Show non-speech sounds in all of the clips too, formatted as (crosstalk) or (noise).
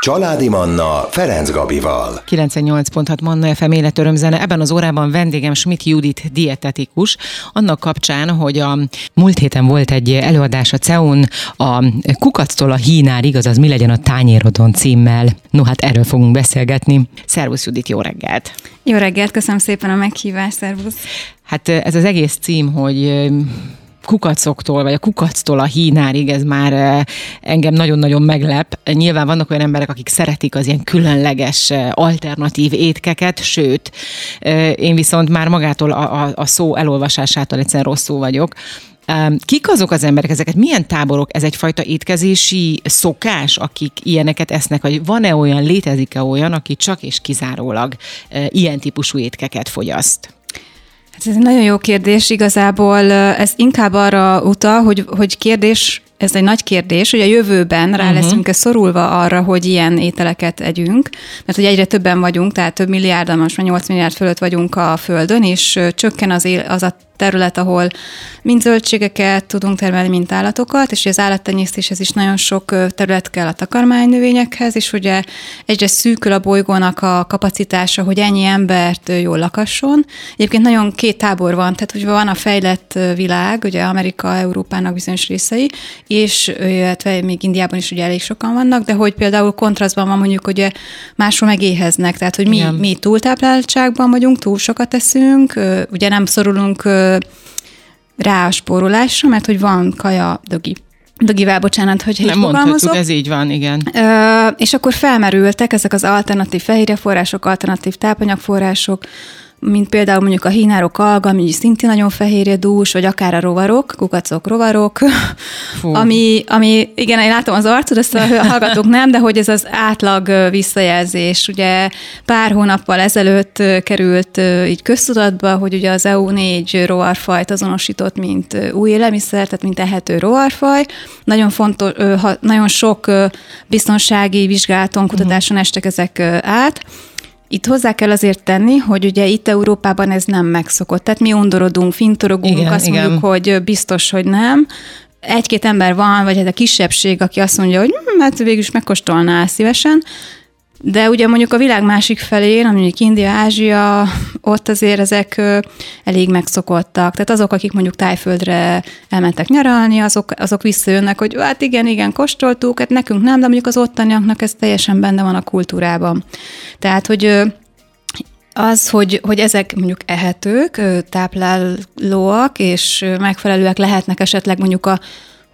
Családi Manna Ferenc Gabival. 98.6 Manna FM életörömzene. Ebben az órában vendégem Schmidt Judit dietetikus. Annak kapcsán, hogy a múlt héten volt egy előadás a CEUN a kukactól a hínárig, azaz mi legyen a tányérodon címmel. No hát erről fogunk beszélgetni. Szervusz Judit, jó reggelt! Jó reggelt, köszönöm szépen a meghívást, szervusz! Hát ez az egész cím, hogy kukacoktól, vagy a kukactól a hínárig, ez már engem nagyon-nagyon meglep. Nyilván vannak olyan emberek, akik szeretik az ilyen különleges alternatív étkeket, sőt, én viszont már magától a, a, a szó elolvasásától egyszerűen rosszul vagyok. Kik azok az emberek, ezeket milyen táborok, ez egyfajta étkezési szokás, akik ilyeneket esznek, vagy van-e olyan, létezik-e olyan, aki csak és kizárólag ilyen típusú étkeket fogyaszt? Ez egy nagyon jó kérdés, igazából ez inkább arra utal, hogy, hogy kérdés, ez egy nagy kérdés, hogy a jövőben rá uh-huh. leszünk-e szorulva arra, hogy ilyen ételeket együnk, mert hogy egyre többen vagyunk, tehát több milliárd, most már 8 milliárd fölött vagyunk a Földön, és csökken az, él, az a terület, ahol mind zöldségeket tudunk termelni, mint állatokat, és az állattenyésztéshez is nagyon sok terület kell a takarmánynövényekhez, és ugye egyre szűkül a bolygónak a kapacitása, hogy ennyi embert jól lakasson. Egyébként nagyon két tábor van, tehát hogy van a fejlett világ, ugye Amerika, Európának bizonyos részei, és illetve még Indiában is ugye elég sokan vannak, de hogy például kontrasztban van mondjuk, hogy máshol megéheznek, tehát hogy mi, mi túltápláltságban vagyunk, túl sokat teszünk, ugye nem szorulunk rá a spórolásra, mert hogy van kaja dögi. Dögivel, bocsánat, hogy Nem mondhatjuk, ez így van, igen. Ö, és akkor felmerültek ezek az alternatív fehérjeforrások, alternatív tápanyagforrások, mint például mondjuk a hínárok alga, ami szintén nagyon fehérje dús, vagy akár a rovarok, kukacok, rovarok, (laughs) ami, ami, igen, én látom az arcod, ezt a hallgatók nem, de hogy ez az átlag visszajelzés. Ugye pár hónappal ezelőtt került így köztudatba, hogy ugye az EU négy rovarfajt azonosított, mint új élelmiszer, tehát mint ehető rovarfaj. Nagyon fontos, nagyon sok biztonsági vizsgálaton, kutatáson estek ezek át, itt hozzá kell azért tenni, hogy ugye itt Európában ez nem megszokott. Tehát mi undorodunk, fintorogunk, igen, azt igen. mondjuk, hogy biztos, hogy nem. Egy-két ember van, vagy ez a kisebbség, aki azt mondja, hogy hm, hát végül is megkóstolná szívesen, de ugye mondjuk a világ másik felén, mondjuk India, Ázsia, ott azért ezek elég megszokottak. Tehát azok, akik mondjuk tájföldre elmentek nyaralni, azok, azok visszajönnek, hogy hát igen, igen, kóstoltuk, hát nekünk nem, de mondjuk az ottaniaknak ez teljesen benne van a kultúrában. Tehát, hogy az, hogy, hogy ezek mondjuk ehetők, táplálóak, és megfelelőek lehetnek esetleg mondjuk a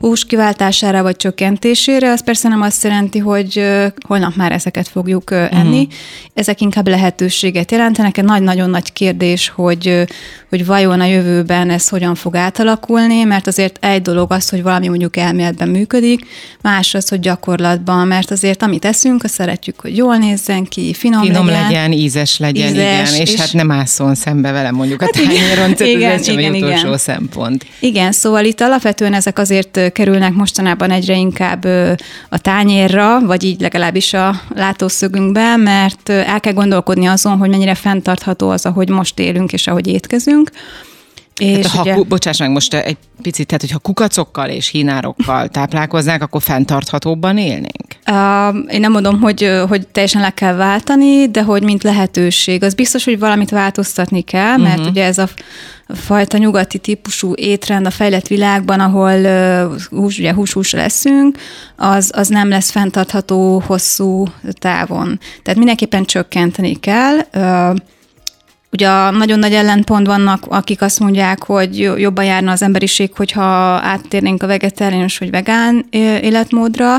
hús kiváltására vagy csökkentésére, az persze nem azt jelenti, hogy holnap már ezeket fogjuk enni. Uh-huh. Ezek inkább lehetőséget jelentenek. Egy nagy-nagyon nagy kérdés, hogy, hogy vajon a jövőben ez hogyan fog átalakulni, mert azért egy dolog az, hogy valami mondjuk elméletben működik, más az, hogy gyakorlatban, mert azért amit eszünk, azt szeretjük, hogy jól nézzen ki, finom, finom legyen, legyen, ízes legyen, ízes, igen, és, és hát nem ásszon szembe vele mondjuk a hát tányéron, igen, ez igen, egy utolsó igen. szempont. Igen, szóval itt alapvetően ezek azért kerülnek mostanában egyre inkább a tányérra, vagy így legalábbis a látószögünkbe, mert el kell gondolkodni azon, hogy mennyire fenntartható az, ahogy most élünk és ahogy étkezünk. És hát, ha, ugye... bocsáss meg most egy picit, tehát hogyha kukacokkal és hínárokkal táplálkoznák, akkor fenntarthatóbban élnénk? Én nem mondom, hogy, hogy teljesen le kell váltani, de hogy mint lehetőség. Az biztos, hogy valamit változtatni kell, mert uh-huh. ugye ez a fajta nyugati típusú étrend a fejlett világban, ahol hús, ugye hús leszünk, az, az nem lesz fenntartható hosszú távon. Tehát mindenképpen csökkenteni kell. Ugye nagyon nagy ellentpont vannak, akik azt mondják, hogy jobban járna az emberiség, hogyha áttérnénk a vegetáriánus vagy vegán életmódra.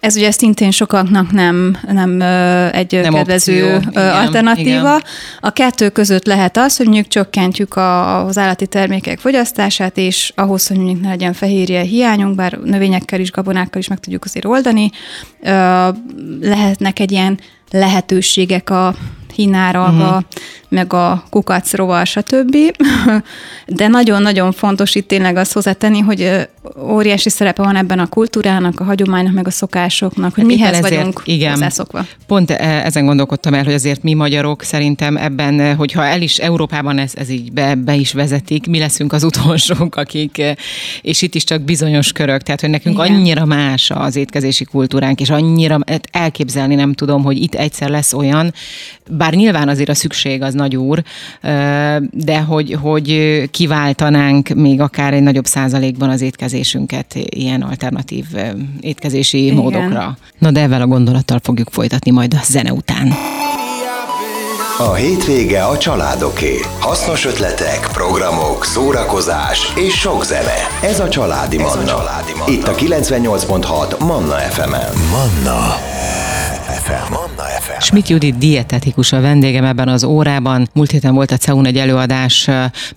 Ez ugye szintén sokaknak nem, nem egy nem kedvező opció. alternatíva. Igen. A kettő között lehet az, hogy mondjuk csökkentjük az állati termékek fogyasztását, és ahhoz, hogy mondjuk ne legyen fehérje hiányunk, bár növényekkel is, gabonákkal is meg tudjuk azért oldani, lehetnek egy ilyen lehetőségek a hínára, uh-huh. Mhm. meg a kukacroval, stb. (laughs) De nagyon-nagyon fontos itt tényleg azt hozzátenni, hogy óriási szerepe van ebben a kultúrának, a hagyománynak, meg a szokásoknak, hogy mihez ezért, vagyunk igen. hozzászokva. Pont e- ezen gondolkodtam el, hogy azért mi magyarok szerintem ebben, hogyha el is Európában ez, ez így be, be is vezetik, mi leszünk az utolsók, akik, eh, és itt is csak bizonyos körök, tehát hogy nekünk Igen. annyira más az étkezési kultúránk, és annyira hát elképzelni nem tudom, hogy itt egyszer lesz olyan, bár nyilván azért a szükség az nagy úr, de hogy, hogy kiváltanánk még akár egy nagyobb százalékban az étkezésünket ilyen alternatív étkezési Igen. módokra. Na de ezzel a gondolattal fogjuk folytatni majd a zene után. A hétvége a családoké. Hasznos ötletek, programok, szórakozás és sok zene. Ez a Családi Manna. Családi Manna. Itt a 98.6 Manna FM-en. Manna FM. FM. Schmidt Judit dietetikus a vendégem ebben az órában. Múlt héten volt a CEUN egy előadás,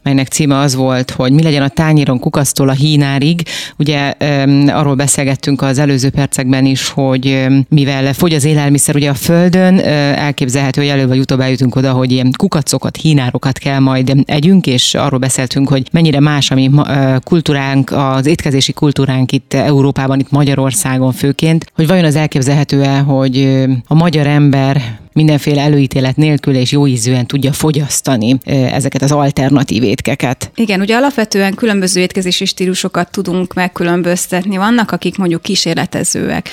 melynek címe az volt, hogy mi legyen a tányéron kukasztól a hínárig. Ugye arról beszélgettünk az előző percekben is, hogy mivel fogy az élelmiszer ugye a földön, elképzelhető, hogy előbb vagy utóbb eljutunk oda, hogy ilyen kukacokat, hínárokat kell majd együnk, és arról beszéltünk, hogy mennyire más a mi kultúránk, az étkezési kultúránk itt Európában, itt Magyarországon főként, hogy vajon az elképzelhető-e, hogy a magyar ember mindenféle előítélet nélkül és jó ízűen tudja fogyasztani ezeket az alternatív étkeket. Igen, ugye alapvetően különböző étkezési stílusokat tudunk megkülönböztetni. Vannak, akik mondjuk kísérletezőek.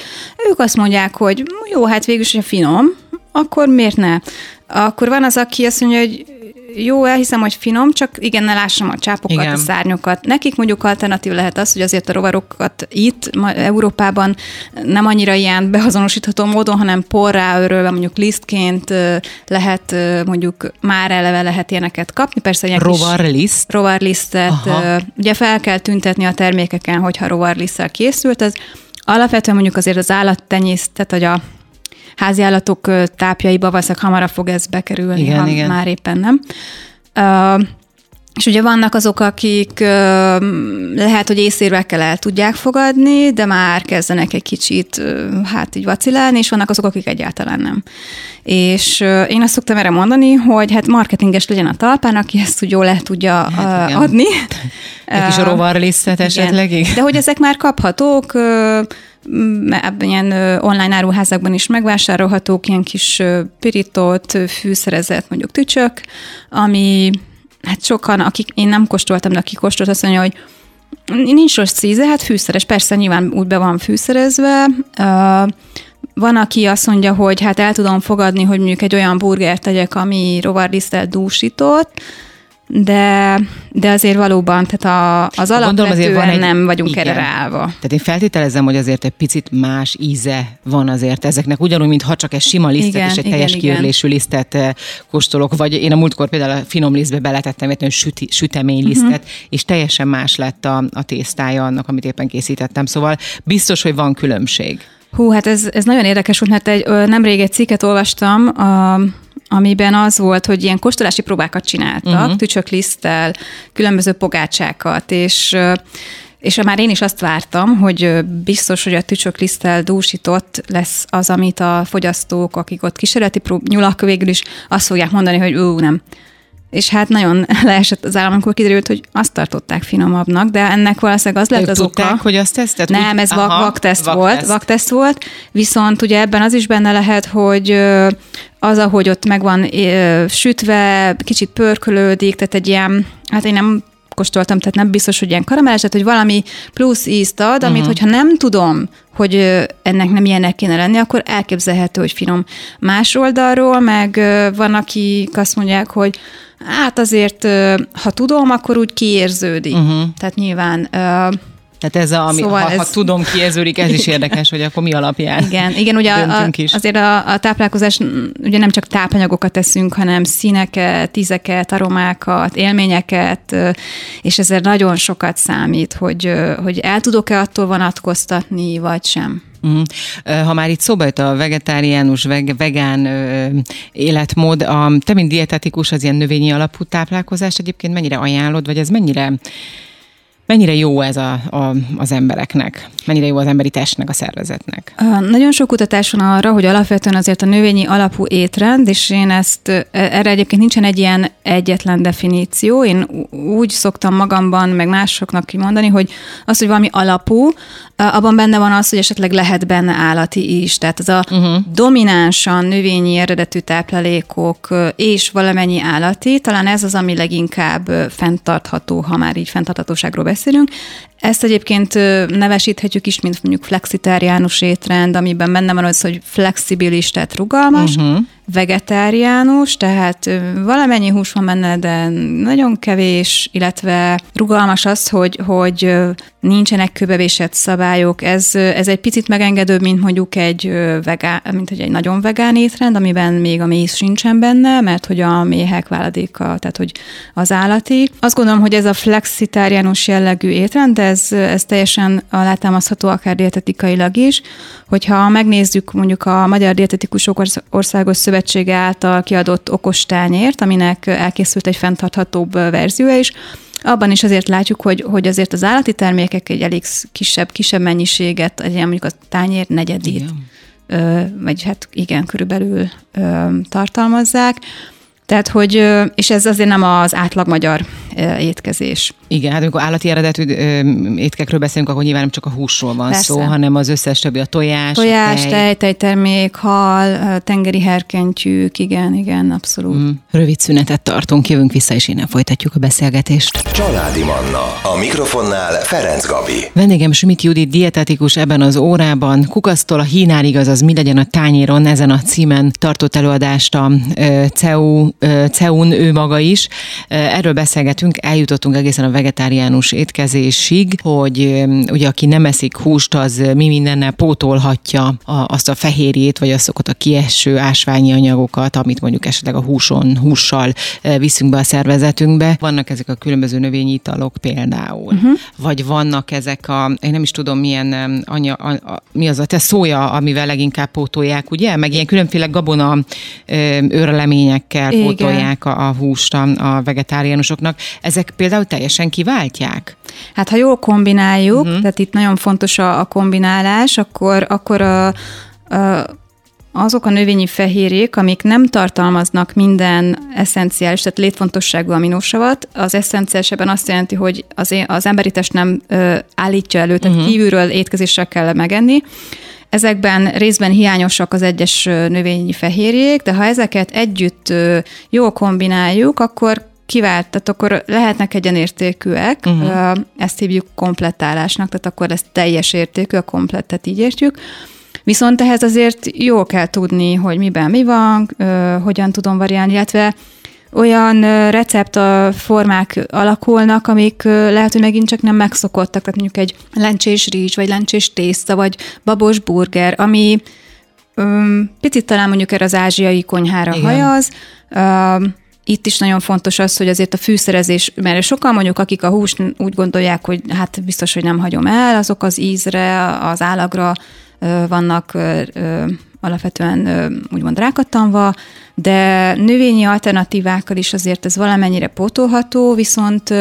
Ők azt mondják, hogy jó, hát végül is, finom, akkor miért ne? Akkor van az, aki azt mondja, hogy jó, elhiszem, hogy finom, csak igen, ne lássam a csápokat, Igen. a szárnyokat. Nekik mondjuk alternatív lehet az, hogy azért a rovarokat itt, ma, Európában nem annyira ilyen beazonosítható módon, hanem porrá örölve, mondjuk lisztként lehet mondjuk már eleve lehet ilyeneket kapni. Persze ilyen Rovarliszt. rovarlisztet. Aha. Ugye fel kell tüntetni a termékeken, hogyha rovarliszttel készült. Ez alapvetően mondjuk azért az állattenyésztet, vagy a házi állatok ö, tápjaiba valószínűleg hamarabb fog ez bekerülni, Igen, ha igen. már éppen nem. Uh, és ugye vannak azok, akik ö, lehet, hogy észérvekkel el tudják fogadni, de már kezdenek egy kicsit ö, hát így vacilálni, és vannak azok, akik egyáltalán nem. És ö, én azt szoktam erre mondani, hogy hát marketinges legyen a talpán, aki ezt úgy jól le tudja Hát adni. (laughs) Egy kis rovarlisztet esetleg? igen. De hogy ezek már kaphatók, ebben ilyen online áruházakban is megvásárolhatók, ilyen kis pirított, fűszerezett mondjuk tücsök, ami hát sokan, akik én nem kóstoltam, de aki kóstolt, azt mondja, hogy nincs rossz íze, hát fűszeres, persze nyilván úgy be van fűszerezve. Ö, van, aki azt mondja, hogy hát el tudom fogadni, hogy mondjuk egy olyan burgert tegyek, ami rovarliszttel dúsított, de, de azért valóban, tehát a, az Gondolom, azért alapvetően van egy- nem vagyunk igen. erre ráva. Tehát én feltételezem, hogy azért egy picit más íze van azért ezeknek, ugyanúgy, mintha csak egy sima lisztet Igen, és egy igen, teljes igen. kiörlésű lisztet eh, kóstolok, vagy én a múltkor például a finom lisztbe beletettem egy süti, sütemény lisztet, Mhm. uh-huh. és teljesen más lett a, a tésztája annak, amit éppen készítettem. Szóval biztos, hogy van különbség. Hú, hát ez, ez nagyon érdekes volt, mert egy, nemrég egy cikket olvastam, a, amiben az volt, hogy ilyen kóstolási próbákat csináltak, uh-huh. tücsökliszttel, különböző pogácsákat, és és már én is azt vártam, hogy biztos, hogy a tücsökliszttel dúsított lesz az, amit a fogyasztók, akik ott kísérleti prób- nyulak végül is azt fogják mondani, hogy ú, nem. És hát nagyon (laughs) leesett az állam, amikor kiderült, hogy azt tartották finomabbnak, de ennek valószínűleg az lett az tudták, oka. hogy azt tesztet? Nem, ez vak, Aha, vakteszt vakteszt. volt, vakteszt volt, viszont ugye ebben az is benne lehet, hogy az, ahogy ott meg van sütve, kicsit pörkölődik, tehát egy ilyen, hát én nem kóstoltam, tehát nem biztos, hogy ilyen karamelles, tehát hogy valami plusz ízt ad, amit, uh-huh. hogyha nem tudom, hogy ennek nem ilyenek kéne lenni, akkor elképzelhető, hogy finom. Más oldalról, meg van, akik azt mondják, hogy hát azért, ha tudom, akkor úgy kiérződik. Uh-huh. Tehát nyilván Tehát ez a, ami, Szóval ha, ez... ha tudom, kiérződik, ez is érdekes, hogy akkor mi alapján Igen, igen ugye a, is. azért a, a táplálkozás, mm, ugye nem csak tápanyagokat teszünk, hanem színeket, ízeket, aromákat, élményeket, és ezért nagyon sokat számít, hogy, hogy el tudok-e attól vonatkoztatni, vagy sem. Mhm. Ha már itt szóba jött a vegetáriánus, veg, vegán ö, életmód, a, te, mint dietetikus, az ilyen növényi alapú táplálkozást egyébként mennyire ajánlod, vagy ez mennyire mennyire jó ez a, a, az embereknek? Mennyire jó az emberi testnek, a szervezetnek? Nagyon sok kutatás van arra, hogy alapvetően azért a növényi alapú étrend, és én ezt, erre egyébként nincsen egy ilyen egyetlen definíció. Én úgy szoktam magamban, meg másoknak kimondani, hogy az, hogy valami alapú, abban benne van az, hogy esetleg lehet benne állati is. Tehát az a uh-huh. dominánsan növényi eredetű táplálékok és valamennyi állati, talán ez az, ami leginkább fenntartható, ha már így fenntarthatóságról beszélünk. beszélünk. Ezt egyébként nevesíthetjük is, mint mondjuk flexitáriánus étrend, amiben benne van az, hogy flexibilis, tehát rugalmas, uh-huh. vegetáriánus, tehát valamennyi hús van benne, de nagyon kevés, illetve rugalmas az, hogy, hogy nincsenek kövevésett szabályok. Ez, ez egy picit megengedőbb, mint mondjuk egy, vegán, mint hogy egy nagyon vegán étrend, amiben még a méz sincsen benne, mert hogy a méhek váladéka, tehát hogy az állati. Azt gondolom, hogy ez a flexitáriánus jellegű étrend, de ez, ez teljesen alátámasztható akár dietetikailag is, hogyha megnézzük mondjuk a Magyar Dietetikusok Országos Szövetsége által kiadott okostányért, aminek elkészült egy fenntarthatóbb verziója is, abban is azért látjuk, hogy, hogy azért az állati termékek egy elég kisebb, kisebb mennyiséget, egy mondjuk a tányér negyedét, ö, vagy hát igen, körülbelül tartalmazzák. Tehát, hogy, és ez azért nem az átlag magyar étkezés. Igen, hát amikor állati eredetű étkekről beszélünk, akkor nyilván nem csak a húsról van Persze. szó, hanem az összes többi, a tojás, Tojás, a tej. tej, tejtermék, hal, tengeri herkentyűk, igen, igen, abszolút. Mm. Rövid szünetet tartunk, jövünk vissza, és innen folytatjuk a beszélgetést. Családi Manna. A mikrofonnál Ferenc Gabi. Vendégem Schmidt Judit, dietetikus ebben az órában. Kukasztól a Hínárig, azaz mi legyen a tányéron, ezen a címen tartott előadást a CEU, CEUN ő maga is. Erről beszélgetünk, eljutottunk egészen a vegetáriánus étkezésig, hogy ugye aki nem eszik húst, az mi mindennel pótolhatja a, azt a fehérjét, vagy azokat a kieső ásványi anyagokat, amit mondjuk esetleg a húson, hússal viszünk be a szervezetünkbe. Vannak ezek a különböző növényi italok például, uh-huh. vagy vannak ezek a, én nem is tudom milyen anya, a, a, mi az a te szója, amivel leginkább pótolják, ugye? Meg ilyen különféle gabona őreleményekkel pótolják a, a húst a, a vegetáriánusoknak. Ezek például teljesen kiváltják? Hát ha jól kombináljuk, uh-huh. tehát itt nagyon fontos a, a kombinálás, akkor, akkor a, a azok a növényi fehérjék, amik nem tartalmaznak minden eszenciális, tehát létfontosságú aminósavat, az eszenciális ebben azt jelenti, hogy az, az emberi test nem ö, állítja elő, tehát uh-huh. kívülről étkezéssel kell megenni. Ezekben részben hiányosak az egyes növényi fehérjék, de ha ezeket együtt jól kombináljuk, akkor kivált, tehát akkor lehetnek egyenértékűek, uh-huh. ezt hívjuk komplettálásnak, tehát akkor ez teljes értékű, a komplettet így értjük. Viszont ehhez azért jól kell tudni, hogy miben mi van, hogyan tudom variálni, illetve olyan receptformák alakulnak, amik lehet, hogy megint csak nem megszokottak, tehát mondjuk egy lencsés rizs, vagy lencsés tészta, vagy babos burger, ami um, picit talán mondjuk erre az ázsiai konyhára Igen. hajaz, um, itt is nagyon fontos az, hogy azért a fűszerezés, mert sokan mondjuk, akik a húst úgy gondolják, hogy hát biztos, hogy nem hagyom el, azok az ízre, az állagra vannak alapvetően úgymond rákattanva, de növényi alternatívákkal is azért ez valamennyire pótolható, viszont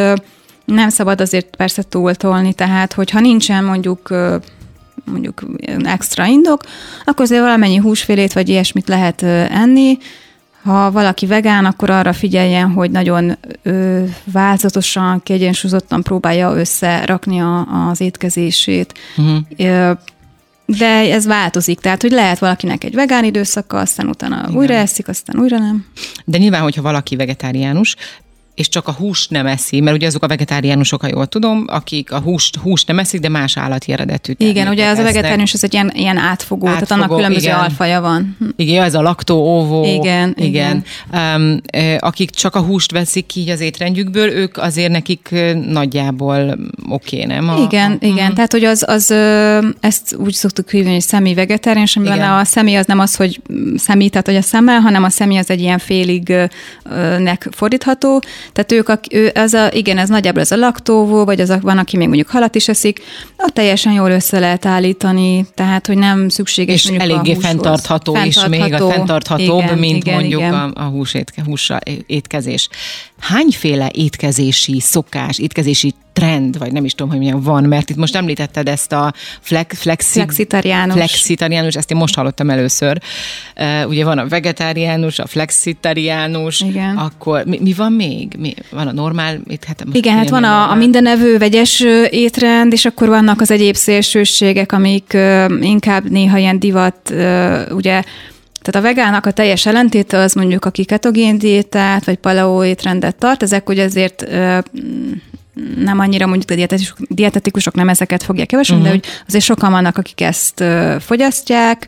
nem szabad azért persze túltolni, tehát hogyha nincsen mondjuk mondjuk extra indok, akkor azért valamennyi húsfélét vagy ilyesmit lehet enni, ha valaki vegán, akkor arra figyeljen, hogy nagyon ö, változatosan, kiegyensúlyozottan próbálja összerakni a, az étkezését. Uh-huh. De ez változik, tehát hogy lehet valakinek egy vegán időszaka, aztán utána Igen. újra eszik, aztán újra nem. De nyilván, hogyha valaki vegetáriánus, és csak a húst nem eszi, mert ugye azok a vegetáriánusok, ha jól tudom, akik a húst, húst nem eszik, de más állati eredetű Igen, ugye az a vegetáriánus az egy ilyen, ilyen átfogó, átfogó, tehát annak különböző igen. alfaja van. Igen, ez a laktó, óvó. Igen, igen. igen. Um, akik csak a húst veszik ki az étrendjükből, ők azért nekik nagyjából oké, okay, nem? A, igen, a, igen. Uh-huh. Tehát, hogy az, az, ezt úgy szoktuk hívni, hogy szemi vegetáriánus, amiben a személy az nem az, hogy személy, tehát hogy a szemmel, hanem a személy az egy ilyen félig nek fordítható, tehát ők, a, ő, ez a, igen, ez nagyjából ez a laktóvó, vagy az a, van, aki még mondjuk halat is eszik, ott teljesen jól össze lehet állítani, tehát, hogy nem szükséges És eléggé a fenntartható, fenntartható is, még a fenntarthatóbb, igen, mint igen, mondjuk igen. a, a hús étke, húsra étkezés. Hányféle étkezési szokás, étkezési trend, vagy nem is tudom, hogy milyen van, mert itt most említetted ezt a flex, flexi, Flexitariánus. flexitariánus, ezt én most hallottam először. Uh, ugye van a vegetáriánus, a flexitariánus, Igen. akkor mi, mi van még? Mi, van a normál? Itt, hát most Igen, hát van a, a normál? mindenevő vegyes étrend, és akkor vannak az egyéb szélsőségek, amik ö, inkább néha ilyen divat, ö, ugye, tehát a vegának a teljes ellentéte az mondjuk, aki ketogén diétát, vagy paleo étrendet tart, ezek ugye azért nem annyira mondjuk a dietetikusok, dietetikusok nem ezeket fogják javasolni, uh-huh. de hogy azért sokan vannak, akik ezt fogyasztják.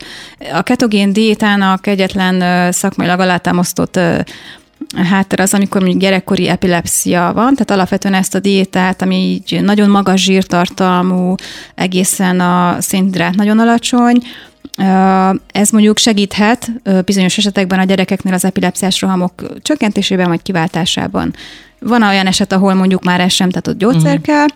A ketogén diétának egyetlen szakmailag alátámasztott háttér az, amikor mondjuk gyerekkori epilepsia van, tehát alapvetően ezt a diétát, ami így nagyon magas zsírtartalmú, egészen a szénhidrát nagyon alacsony, ez mondjuk segíthet bizonyos esetekben a gyerekeknél az epilepsziás rohamok csökkentésében vagy kiváltásában. Van olyan eset, ahol mondjuk már ez sem, tehát ott gyógyszer uh-huh. kell,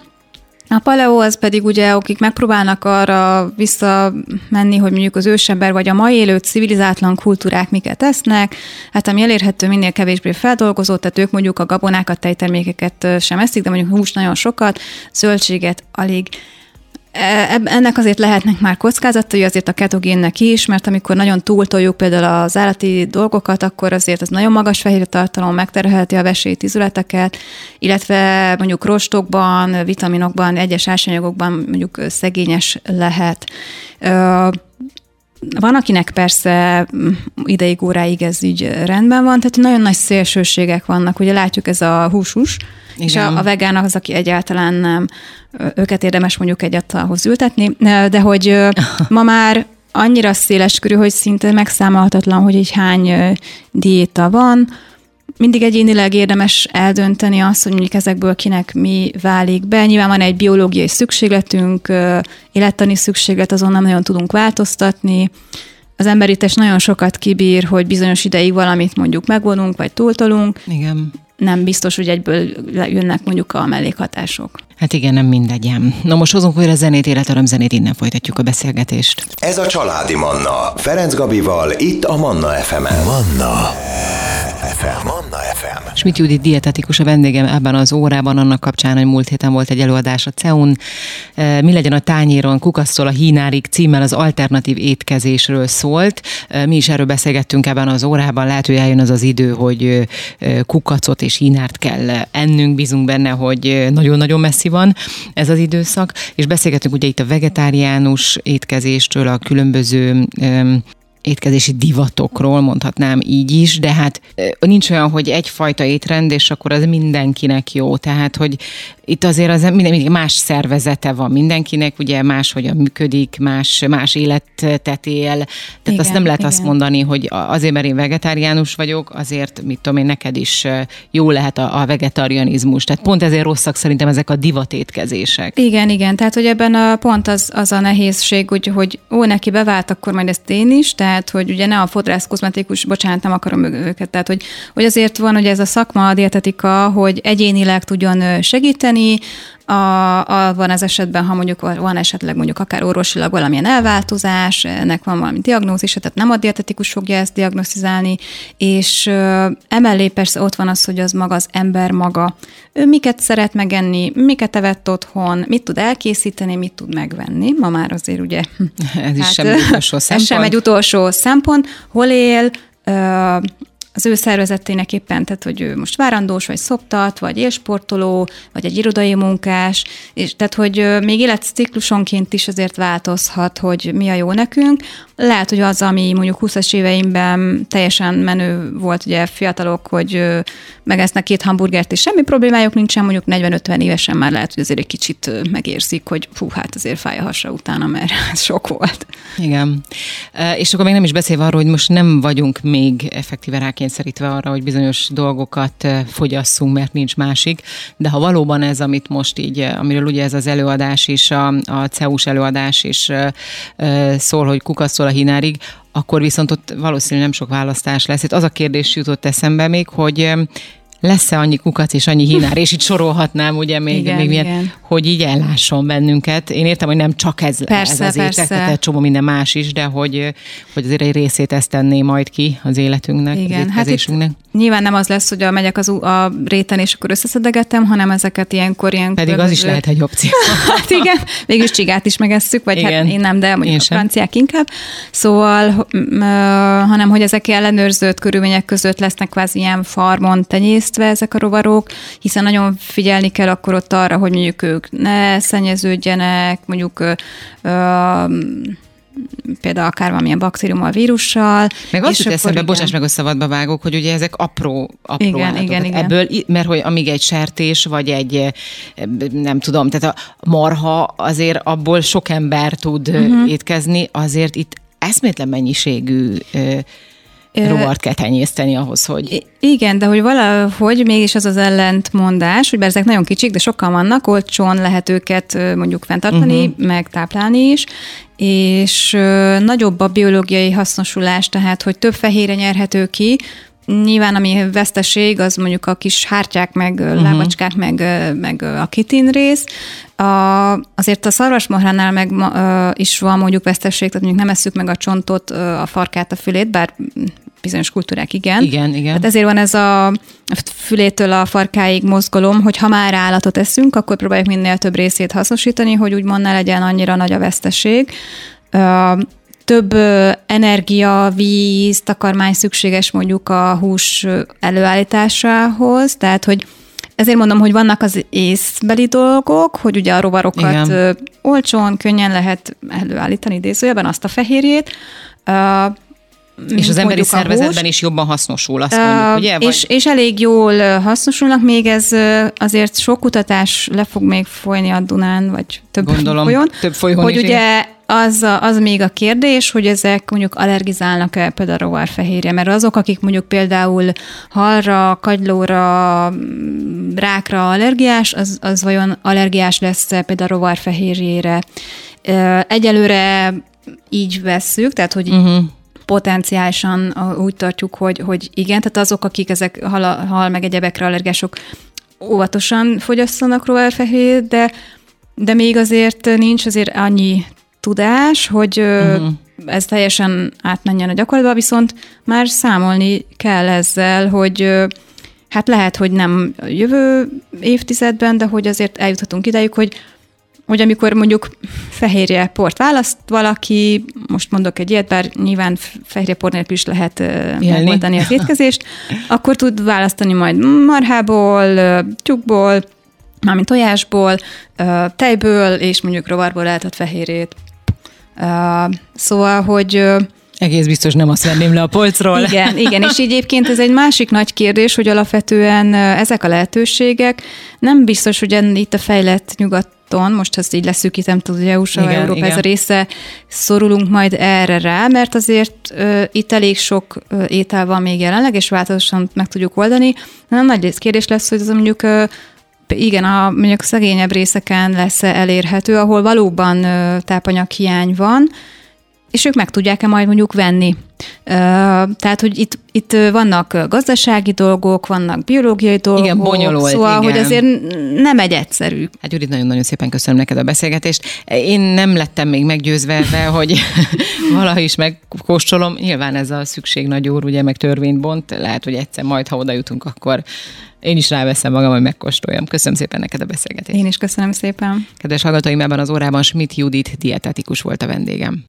a paleo az pedig ugye, akik megpróbálnak arra visszamenni, hogy mondjuk az ősember vagy a mai élő civilizátlan kultúrák miket tesznek, hát ami elérhető minél kevésbé feldolgozott, tehát ők mondjuk a gabonákat, tejtermékeket sem eszik, de mondjuk hús nagyon sokat, zöldséget alig. E- Ennek azért lehetnek már kockázatai azért a ketogénnek is, mert amikor nagyon túltoljuk például az állati dolgokat, akkor azért az nagyon magas fehérje tartalom megterhelheti a vesét, izületeket, illetve mondjuk rostokban, vitaminokban, egyes ásanyagokban mondjuk szegényes lehet. Van, akinek persze mm, ideig, óráig ez így rendben van, tehát nagyon nagy szélsőségek vannak. Ugye látjuk ez a húsus, és Igen. a, a vegán az, aki egyáltalán nem, őket érdemes mondjuk egy asztalhoz ültetni, de hogy (laughs) ma már annyira széles körű, hogy szinte megszámolhatatlan, hogy így hány diéta van, mindig egyénileg érdemes eldönteni azt, hogy mondjuk ezekből kinek mi válik be. Nyilván van egy biológiai szükségletünk, élettani szükséglet, azon nem nagyon tudunk változtatni. Az emberítés nagyon sokat kibír, hogy bizonyos ideig valamit mondjuk megvonunk, vagy túltolunk. Igen. Nem biztos, hogy egyből jönnek mondjuk a mellékhatások. Hát igen, nem mindegyen. Na most hozunk újra zenét, életöröm-zenét, innen folytatjuk a beszélgetést. Ez a Családi Manna. Ferenc Gabival, itt a Manna FM-en. Manna FM. Manna FM. Schmidt Judit dietetikus a vendégem ebben az órában, annak kapcsán, hogy múlt héten volt egy előadás a CEUN. E, Mi legyen a tányéron, kukasztól a hínárig címmel az alternatív étkezésről szólt. E, Mi is erről beszélgettünk ebben az órában. Lehet, hogy eljön az az idő, hogy e, kukacot és hínárt kell ennünk. Bízunk benne, hogy nagyon-nagyon messzi van ez az időszak. És beszélgettünk ugye itt a vegetáriánus étkezéstől, a különböző étkezési divatokról, mondhatnám így is, de hát nincs olyan, hogy egyfajta étrend, és akkor az mindenkinek jó. Tehát, hogy itt azért az minden, más szervezete van mindenkinek, ugye máshogyan működik, más, más életet él. Tehát Igen, azt nem lehet azt igen. mondani, hogy azért, mert én vegetáriánus vagyok, azért, mit tudom én, neked is jó lehet a, a vegetarianizmus. Tehát pont ezért rosszak szerintem ezek a divatétkezések. Igen, igen, tehát hogy ebben a pont az, az a nehézség, hogy, hogy ó, neki bevált, akkor majd ezt én is, tehát hogy ugye ne a fodrász kozmetikus, bocsánat, nem akarom őket, tehát hogy, hogy azért van, hogy ez a szakma, a dietetika, hogy egyénileg tudjon ö, segíteni, a, a, van az esetben, ha mondjuk van- esetleg mondjuk akár orvosilag valamilyen elváltozás, ennek van valami diagnózisa, tehát nem a dietetikus fogja ezt diagnosztizálni, és ö, emellé persze ott van az, hogy az maga az ember maga, ő miket szeret megenni, miket evett otthon, mit tud elkészíteni, mit tud megvenni. Ma már azért ugye... (laughs) Ez is sem egy utolsó Ez szempont. sem egy utolsó szempont. Hol él, ö, az ő szervezetének éppen, tehát hogy ő most várandós, vagy szoptat, vagy élsportoló, vagy egy irodai munkás, és tehát, hogy még életciklusonként is azért változhat, hogy mi a jó nekünk. Lehet, hogy az, ami mondjuk 20-as éveimben teljesen menő volt, ugye fiatalok, hogy megesznek két hamburgert, és semmi problémájuk nincsen, mondjuk 40-50 évesen már lehet, hogy azért egy kicsit megérzik, hogy fú, hát azért fáj a hasa utána, mert (laughs) ez sok volt. Igen. És akkor még nem is beszélve arról, hogy most nem vagyunk még effektíve rákényszerítve arra, hogy bizonyos dolgokat fogyasszunk, mert nincs másik, de ha valóban ez, amit most így, amiről ugye ez az előadás is, a, a CEUS előadás is szól, hogy kukasztól a hínárig, akkor viszont ott valószínűleg nem sok választás lesz. Itt az a kérdés jutott eszembe még, hogy lesz-e annyi kukac és annyi hínár, és itt sorolhatnám ugye még, Igen, még milyen, igen. hogy így ellásson bennünket. Én értem, hogy nem csak ez, Persze, ez az étek, persze. tehát egy csomó minden más is, de hogy, hogy azért egy részét ezt tenné majd ki az életünknek, Igen, az hát nyilván nem az lesz, hogy a megyek az a réten, és akkor összeszedegetem, hanem ezeket ilyenkor ilyen Pedig az is lehet egy opció. (laughs) hát igen, végül csigát is megesszük, vagy hát igen. hát én nem, de mondjuk én a franciák inkább. Szóval, hanem hogy ezek ellenőrzött körülmények között lesznek kvázi ilyen farmon tenyésztve ezek a rovarok, hiszen nagyon figyelni kell akkor ott arra, hogy mondjuk ők ne szennyeződjenek, mondjuk például akár valamilyen baktériummal, vírussal. Meg azt jut eszembe, bocsáss meg, a szabadba vágok, hogy ugye ezek apró, apró igen, állatok. igen, igen. Ebből, mert hogy amíg egy sertés, vagy egy, nem tudom, tehát a marha azért abból sok ember tud uh-huh. étkezni, azért itt eszmétlen mennyiségű rovart kell tenyészteni ahhoz, hogy... Igen, de hogy valahogy mégis az az ellentmondás, hogy ezek nagyon kicsik, de sokan vannak, olcsón lehet őket mondjuk fenntartani, uh-huh. meg táplálni is, és nagyobb a biológiai hasznosulás, tehát hogy több fehére nyerhető ki, Nyilván, ami veszteség, az mondjuk a kis hártyák, meg uh-huh. lábacskák, meg, meg a kitin rész. A, azért a szarvasmohránál meg ma, is van mondjuk veszteség, tehát mondjuk nem esszük meg a csontot, a farkát, a fülét, bár bizonyos kultúrák igen. Igen, igen. Hát ezért van ez a fülétől a farkáig mozgalom, hogy ha már állatot eszünk, akkor próbáljuk minél több részét hasznosítani, hogy úgymond ne legyen annyira nagy a veszteség több energia, víz, takarmány szükséges mondjuk a hús előállításához, tehát hogy ezért mondom, hogy vannak az észbeli dolgok, hogy ugye a rovarokat Igen. olcsón, könnyen lehet előállítani idézőjelben azt a fehérjét, és az emberi szervezetben is jobban hasznosul, azt mondjuk, ugye? Vagy? És, és elég jól hasznosulnak, még ez azért sok kutatás le fog még folyni a Dunán, vagy több Gondolom, folyón. Több folyón hogy is ugye az, a, az még a kérdés, hogy ezek mondjuk allergizálnak-e például a rovarfehérje, mert azok, akik mondjuk például halra, kagylóra, rákra allergiás, az, az vajon allergiás lesz például a rovarfehérjére. Egyelőre így vesszük, tehát hogy uh-huh potenciálisan úgy tartjuk, hogy, hogy igen, tehát azok, akik ezek hal, hal meg egyebekre allergások, óvatosan fogyasszanak rovarfehérjét, de, de még azért nincs azért annyi tudás, hogy uh-huh. ez teljesen átmenjen a gyakorlatba, viszont már számolni kell ezzel, hogy hát lehet, hogy nem jövő évtizedben, de hogy azért eljuthatunk ideig, hogy hogy amikor mondjuk fehérje port választ valaki, most mondok egy ilyet, bár nyilván fehérje por nélkül is lehet Élni. megoldani az étkezést, (laughs) akkor tud választani majd marhából, tyúkból, mármint tojásból, tejből, és mondjuk rovarból lehetett fehérjét. Szóval, hogy egész biztos nem azt venném le a polcról. Igen, igen, és így (laughs) egyébként ez egy másik nagy kérdés, hogy alapvetően ezek a lehetőségek nem biztos, hogy itt a fejlett nyugat most ezt így leszűkítem, tudod, hogy EU-s, Európa igen. ez a része, szorulunk majd erre rá, mert azért uh, itt elég sok uh, étel van még jelenleg, és változatosan meg tudjuk oldani. Nem nagy kérdés lesz, hogy az mondjuk uh, igen, a mondjuk szegényebb részeken lesz elérhető, ahol valóban uh, tápanyaghiány van, és ők meg tudják-e majd mondjuk venni. Tehát, hogy itt, itt vannak gazdasági dolgok, vannak biológiai dolgok. Igen, bonyolult. Szóval, igen. hogy azért nem egy egyszerű. Hát Judit, nagyon-nagyon szépen köszönöm neked a beszélgetést. Én nem lettem még meggyőzve, (laughs) hogy valahogy is megkóstolom. Nyilván ez a szükség nagy úr, ugye, meg törvényt bont. Lehet, hogy egyszer majd, ha oda jutunk, akkor én is ráveszem magam, hogy megkóstoljam. Köszönöm szépen neked a beszélgetést. Én is köszönöm szépen. Kedves hallgatóim, ebben az órában Schmidt Judit dietetikus volt a vendégem.